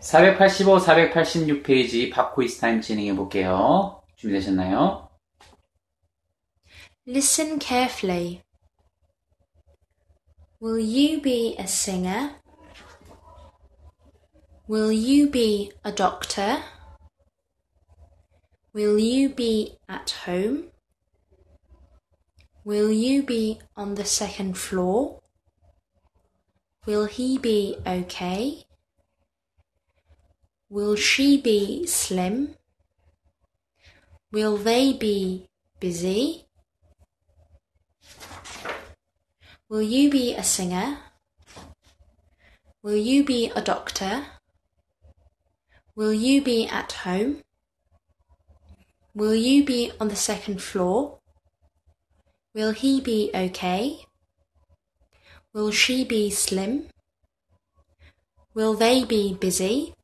485, 486페이지 밥코이스 타임 진행해 볼게요. 준비되셨나요? Listen carefully. Will you be a singer? Will you be a doctor? Will you be at home? Will you be on the second floor? Will he be okay? Will she be slim? Will they be busy? Will you be a singer? Will you be a doctor? Will you be at home? Will you be on the second floor? Will he be okay? Will she be slim? Will they be busy?